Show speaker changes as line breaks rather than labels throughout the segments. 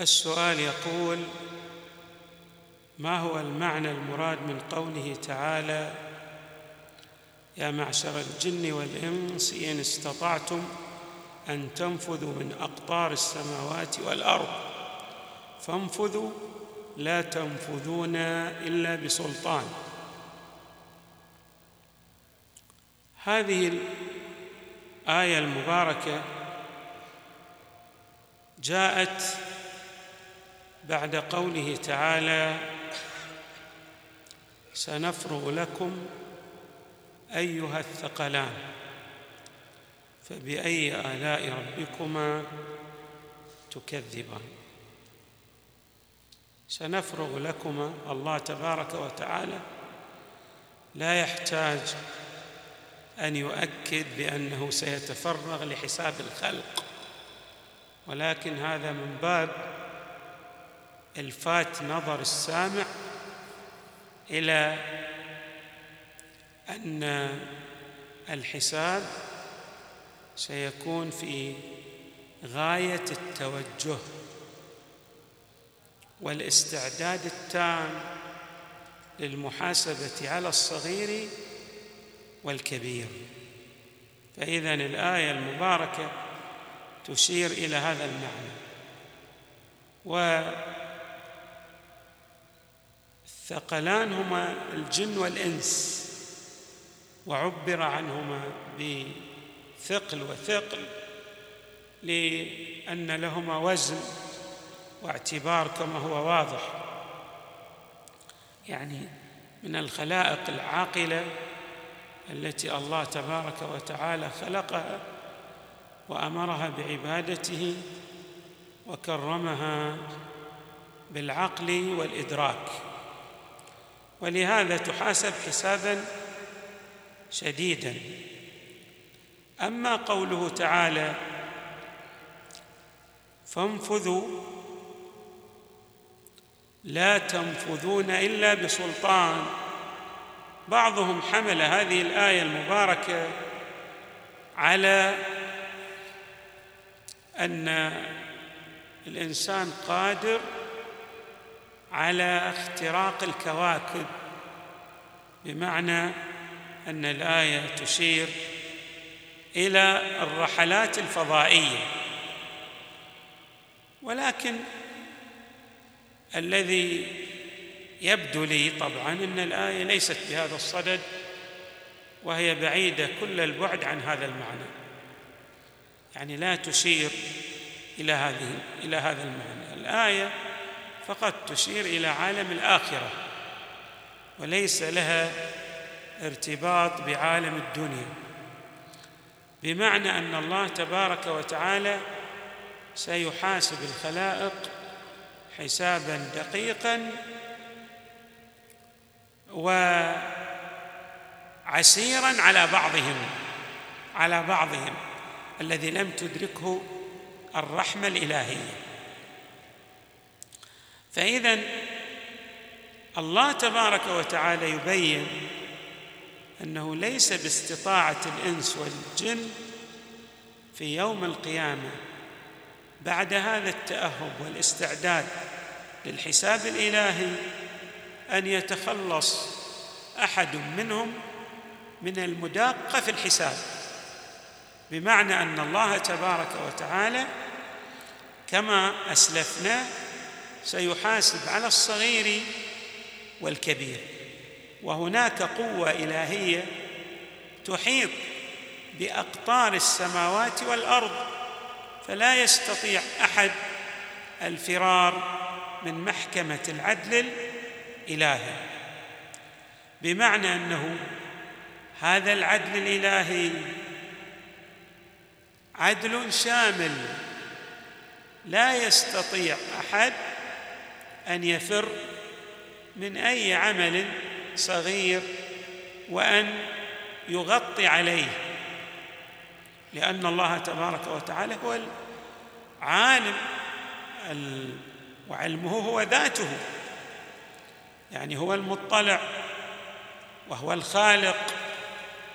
السؤال يقول ما هو المعنى المراد من قوله تعالى يا معشر الجن والإنس إن استطعتم أن تنفذوا من أقطار السماوات والأرض فانفذوا لا تنفذون إلا بسلطان. هذه الآية المباركة جاءت بعد قوله تعالى سنفرغ لكم أيها الثقلان فبأي آلاء ربكما تكذبان. سنفرغ لكما الله تبارك وتعالى لا يحتاج أن يؤكد بأنه سيتفرغ لحساب الخلق ولكن هذا من باب الفات نظر السامع إلى أن الحساب سيكون في غاية التوجه والاستعداد التام للمحاسبة على الصغير والكبير. فإذا الآية المباركة تشير إلى هذا المعنى. والثقلان هما الجن والإنس وعبر عنهما بثقل وثقل لأن لهما وزن واعتبار كما هو واضح. يعني من الخلائق العاقلة التي الله تبارك وتعالى خلقها وأمرها بعبادته وكرمها بالعقل والإدراك. ولهذا تحاسب حسابا شديدا. أما قوله تعالى فانفذوا لا تنفذون إلا بسلطان. بعضهم حمل هذه الآية المباركة على أن الإنسان قادر على اختراق الكواكب بمعنى أن الآية تشير إلى الرحلات الفضائية. ولكن الذي يبدو لي طبعا أن الآية ليست بهذا الصدد وهي بعيدة كل البعد عن هذا المعنى. يعني لا تشير إلى هذه إلى هذا المعنى. الآية فقط تشير إلى عالم الآخرة وليس لها ارتباط بعالم الدنيا. بمعنى أن الله تبارك وتعالى سيحاسب الخلائق حسابا دقيقا وعسيرا على بعضهم على بعضهم الذي لم تدركه الرحمة الإلهية. فإذا الله تبارك وتعالى يبين أنه ليس باستطاعة الإنس والجن في يوم القيامة بعد هذا التأهب والاستعداد للحساب الإلهي أن يتخلص أحد منهم من المداقه في الحساب. بمعنى أن الله تبارك وتعالى كما أسلفنا سيحاسب على الصغير والكبير. وهناك قوة إلهية تحيط بأقطار السماوات والأرض فلا يستطيع أحد الفرار من محكمة العدل الإلهي. بمعنى أنه هذا العدل الإلهي عدل شامل لا يستطيع أحد أن يفر من أي عمل صغير وأن يغطي عليه لأن الله تبارك وتعالى هو العالم وعلمه هو ذاته يعني هو المطلع وهو الخالق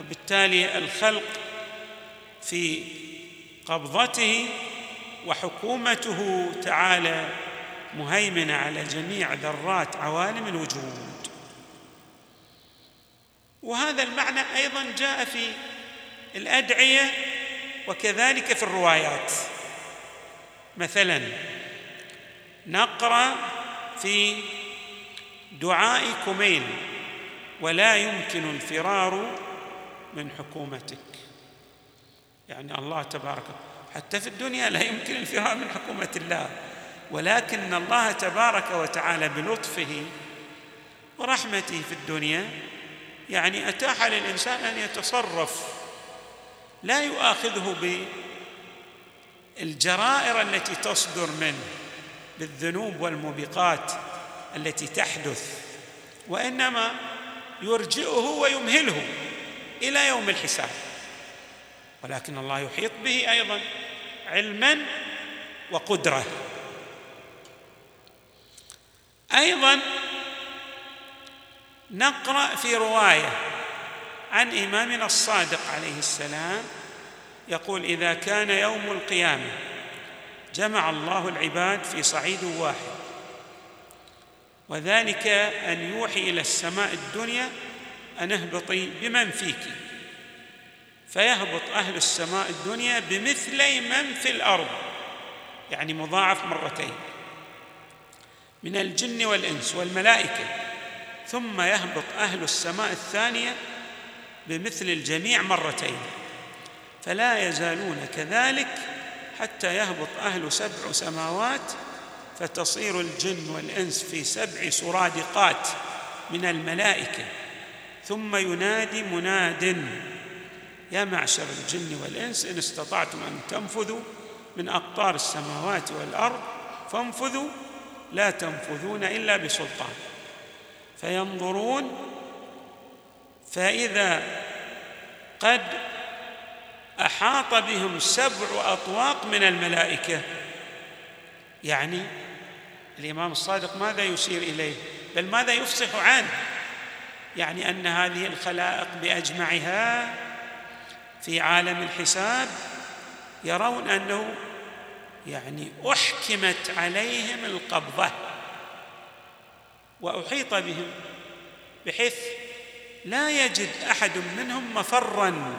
وبالتالي الخلق في قبضته وحكومته تعالى مهيمنة على جميع ذرات عوالم الوجود. وهذا المعنى أيضا جاء في الأدعية وكذلك في الروايات. مثلا نقرأ في دعاء كميل ولا يمكن الفرار من حكومتك. يعني الله تبارك حتى في الدنيا لا يمكن الفرار من حكومة الله. ولكن الله تبارك وتعالى بلطفه ورحمته في الدنيا يعني أتاح للإنسان أن يتصرف لا يؤاخذه بالجرائر التي تصدر منه بالذنوب والموبقات التي تحدث وإنما يرجئه ويمهله إلى يوم الحساب. ولكن الله يحيط به أيضا علما وقدره أيضا نقرأ في رواية عن إمامنا الصادق عليه السلام يقول إذا كان يوم القيامة جمع الله العباد في صعيد واحد وذلك أن يوحي إلى السماء الدنيا أن اهبطي بمن فيك فيهبط أهل السماء الدنيا بمثلي من في الأرض يعني مضاعف مرتين. من الجن والإنس والملائكة ثم يهبط أهل السماء الثانية بمثل الجميع مرتين. فلا يزالون كذلك حتى يهبط أهل سبع سماوات فتصير الجن والإنس في سبع سرادقات من الملائكة. ثم ينادي مناد يا معشر الجن والإنس إن استطعتم أن تنفذوا من أقطار السماوات والأرض فانفذوا لا تنفذون إلا بسلطان. فينظرون فإذا قد أحاط بهم سبع أطواق من الملائكة يعني الإمام الصادق ماذا يشير إليه؟ بل ماذا يفصح عنه؟ يعني أن هذه الخلائق بأجمعها في عالم الحساب يرون أنه يعني أحكمت عليهم القبضة وأحيط بهم بحيث لا يجد أحد منهم مفرا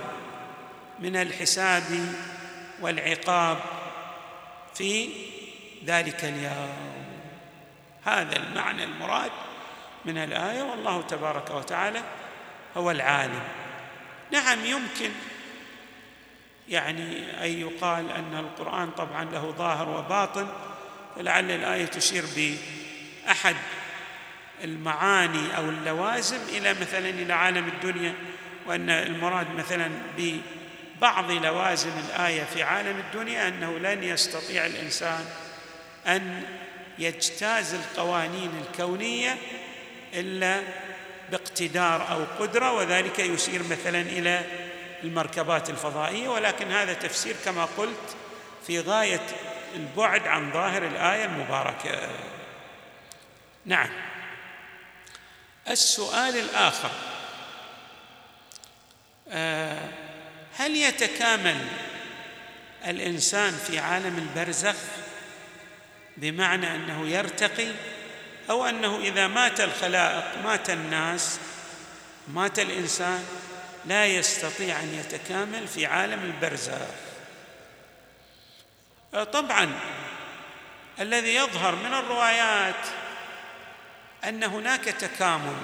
من الحساب والعقاب في ذلك اليوم. هذا المعنى المراد من الآية والله تبارك وتعالى هو العالم. نعم يمكن يعني أن يقال أن القرآن طبعا له ظاهر وباطن فلعل الآية تشير بأحد المعاني أو اللوازم إلى مثلا إلى عالم الدنيا وأن المراد مثلا ببعض لوازم الآية في عالم الدنيا أنه لن يستطيع الإنسان أن يجتاز القوانين الكونية إلا باقتدار أو قدرة وذلك يشير مثلا إلى المركبات الفضائية ولكن هذا تفسير كما قلت في غاية البعد عن ظاهر الآية المباركة. نعم. السؤال الآخر. آه، هل يتكامل الإنسان في عالم البرزخ بمعنى أنه يرتقي أو أنه إذا مات الخلائق مات الناس مات الإنسان لا يستطيع أن يتكامل في عالم البرزخ. طبعا الذي يظهر من الروايات أن هناك تكامل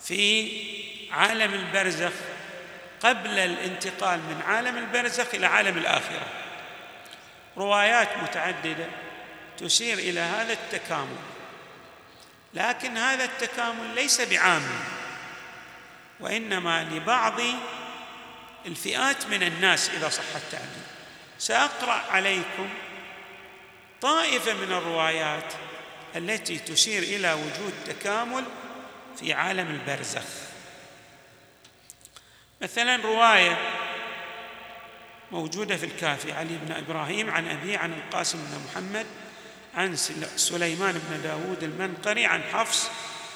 في عالم البرزخ قبل الانتقال من عالم البرزخ إلى عالم الآخرة. روايات متعددة تشير إلى هذا التكامل لكن هذا التكامل ليس بعام وإنما لبعض الفئات من الناس إذا صح التعبير سأقرأ عليكم طائفة من الروايات التي تشير إلى وجود تكامل في عالم البرزخ. مثلا رواية موجودة في الكافي علي بن إبراهيم عن أبيه عن القاسم بن محمد عن سليمان بن داود المنقري عن حفص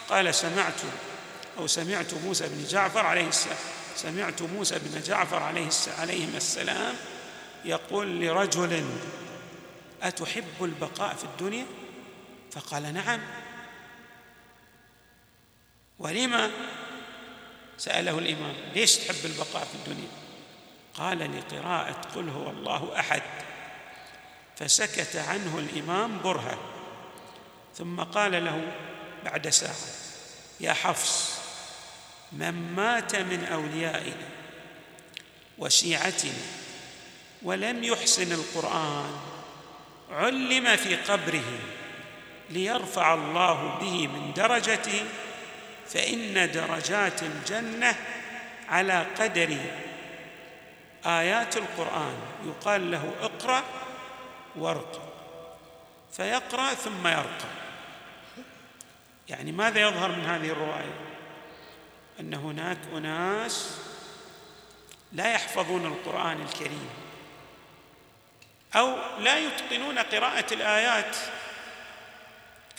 قال سمعت أو سمعت موسى بن جعفر عليه السلام. سمعت موسى بن جعفر عليه عليهما السلام يقول لرجل أتحب البقاء في الدنيا؟ فقال نعم. ولما؟ سأله الإمام ليش تحب البقاء في الدنيا؟ قال لقراءة قل هو الله أحد. فسكت عنه الإمام برهة. ثم قال له بعد ساعة يا حفص من مات من أوليائنا وشيعتنا ولم يحسن القرآن علم في قبره ليرفع الله به من درجته فإن درجات الجنة على قدر آيات القرآن. يقال له اقرأ وارقى فيقرأ ثم يرقى يعني ماذا يظهر من هذه الرواية؟ أن هناك أناس لا يحفظون القرآن الكريم أو لا يتقنون قراءة الآيات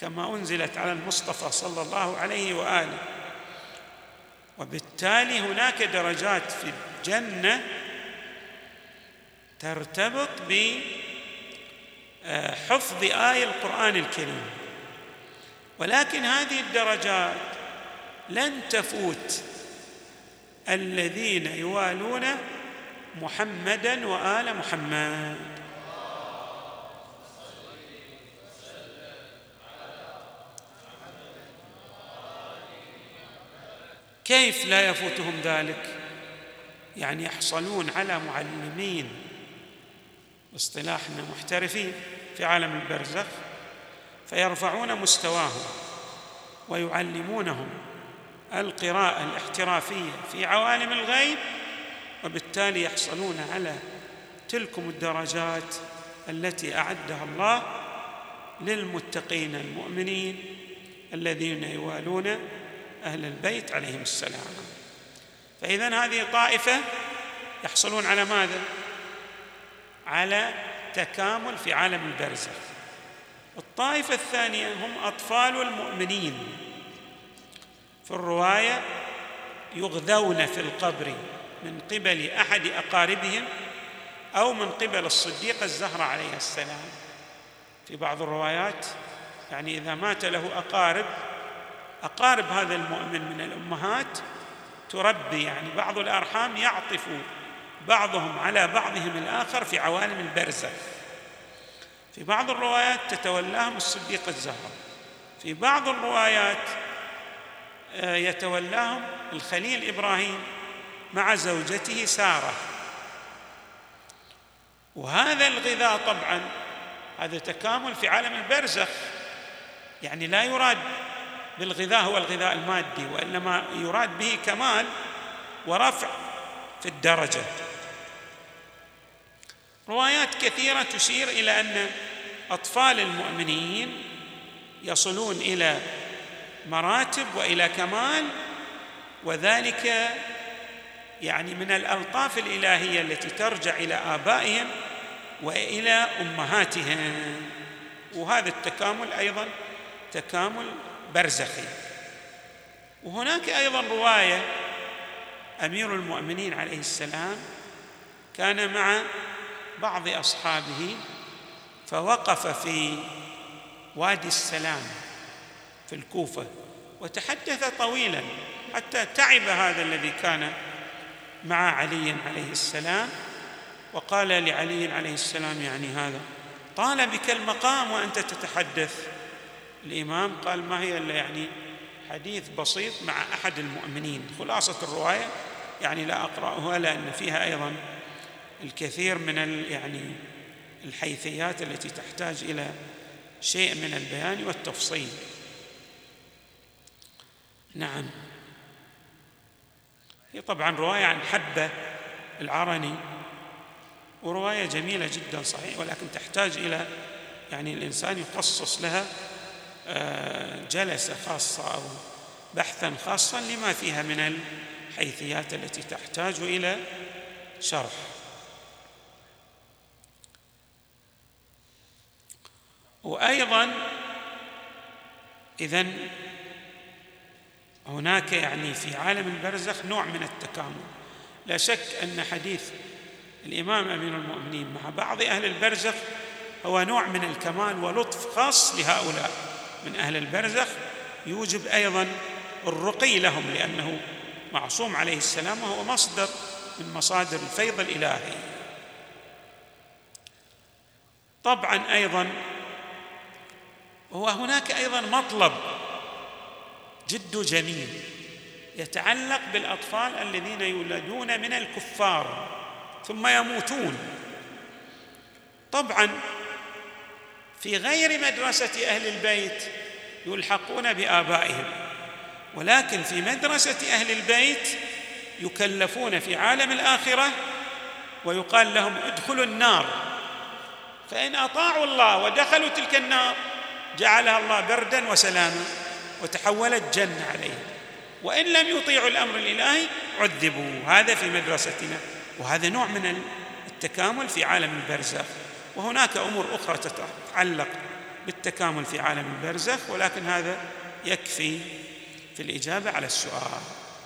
كما أنزلت على المصطفى صلى الله عليه وآله. وبالتالي هناك درجات في الجنة ترتبط بحفظ آية القرآن الكريم. ولكن هذه الدرجات لن تفوت. الذين يوالون محمدا وآل محمد. كيف لا يفوتهم ذلك؟ يعني يحصلون على معلمين اصطلاحنا محترفين في عالم البرزخ فيرفعون مستواهم ويعلمونهم القراءة الاحترافية في عوالم الغيب وبالتالي يحصلون على تلكم الدرجات التي أعدها الله للمتقين المؤمنين الذين يوالون أهل البيت عليهم السلام. فإذا هذه طائفة يحصلون على ماذا؟ على تكامل في عالم البرزخ. الطائفة الثانية هم أطفال المؤمنين. في الرواية يغذون في القبر من قبل أحد أقاربهم أو من قبل الصديقة الزهرة عليها السلام. في بعض الروايات يعني إذا مات له أقارب أقارب هذا المؤمن من الأمهات تربي يعني بعض الأرحام يعطف بعضهم على بعضهم الآخر في عوالم البرزخ في بعض الروايات تتولاهم الصديقة الزهراء في بعض الروايات يتولاهم الخليل إبراهيم مع زوجته سارة. وهذا الغذاء طبعا هذا تكامل في عالم البرزخ. يعني لا يراد بالغذاء هو الغذاء المادي وإنما يراد به كمال ورفع في الدرجة. روايات كثيرة تشير إلى أن أطفال المؤمنين يصلون إلى مراتب وإلى كمال وذلك يعني من الألطاف الإلهية التي ترجع إلى آبائهم وإلى أمهاتهم. وهذا التكامل أيضا تكامل برزخي. وهناك أيضا رواية أمير المؤمنين عليه السلام كان مع بعض أصحابه فوقف في وادي السلام. في الكوفة وتحدث طويلا حتى تعب هذا الذي كان مع علي عليه السلام. وقال لعلي عليه السلام يعني هذا طال بك المقام وأنت تتحدث. الإمام قال ما هي إلا يعني حديث بسيط مع أحد المؤمنين. خلاصة الرواية يعني لا أقرأها لأن فيها أيضا الكثير من يعني الحيثيات التي تحتاج إلى شيء من البيان والتفصيل. نعم. هي طبعا رواية عن حبة العرني ورواية جميلة جدا صحيح ولكن تحتاج إلى يعني الإنسان يخصص لها جلسة خاصة أو بحثا خاصا لما فيها من الحيثيات التي تحتاج إلى شرح. وأيضا إذا هناك يعني في عالم البرزخ نوع من التكامل. لا شك أن حديث الإمام أمين المؤمنين مع بعض أهل البرزخ هو نوع من الكمال ولطف خاص لهؤلاء. من أهل البرزخ يوجب أيضا الرقي لهم لأنه معصوم عليه السلام وهو مصدر من مصادر الفيض الإلهي. طبعا أيضا وهناك أيضا مطلب جد جميل يتعلق بالأطفال الذين يولدون من الكفار ثم يموتون. طبعا في غير مدرسة أهل البيت يلحقون بآبائهم ولكن في مدرسة أهل البيت يكلفون في عالم الآخرة ويقال لهم ادخلوا النار. فإن أطاعوا الله ودخلوا تلك النار جعلها الله بردا وسلاما. وتحولت جنة عليهم. وإن لم يطيعوا الأمر الإلهي عذبوا هذا في مدرستنا. وهذا نوع من التكامل في عالم البرزخ. وهناك أمور أخرى تتعلق بالتكامل في عالم البرزخ. ولكن هذا يكفي في الإجابة على السؤال.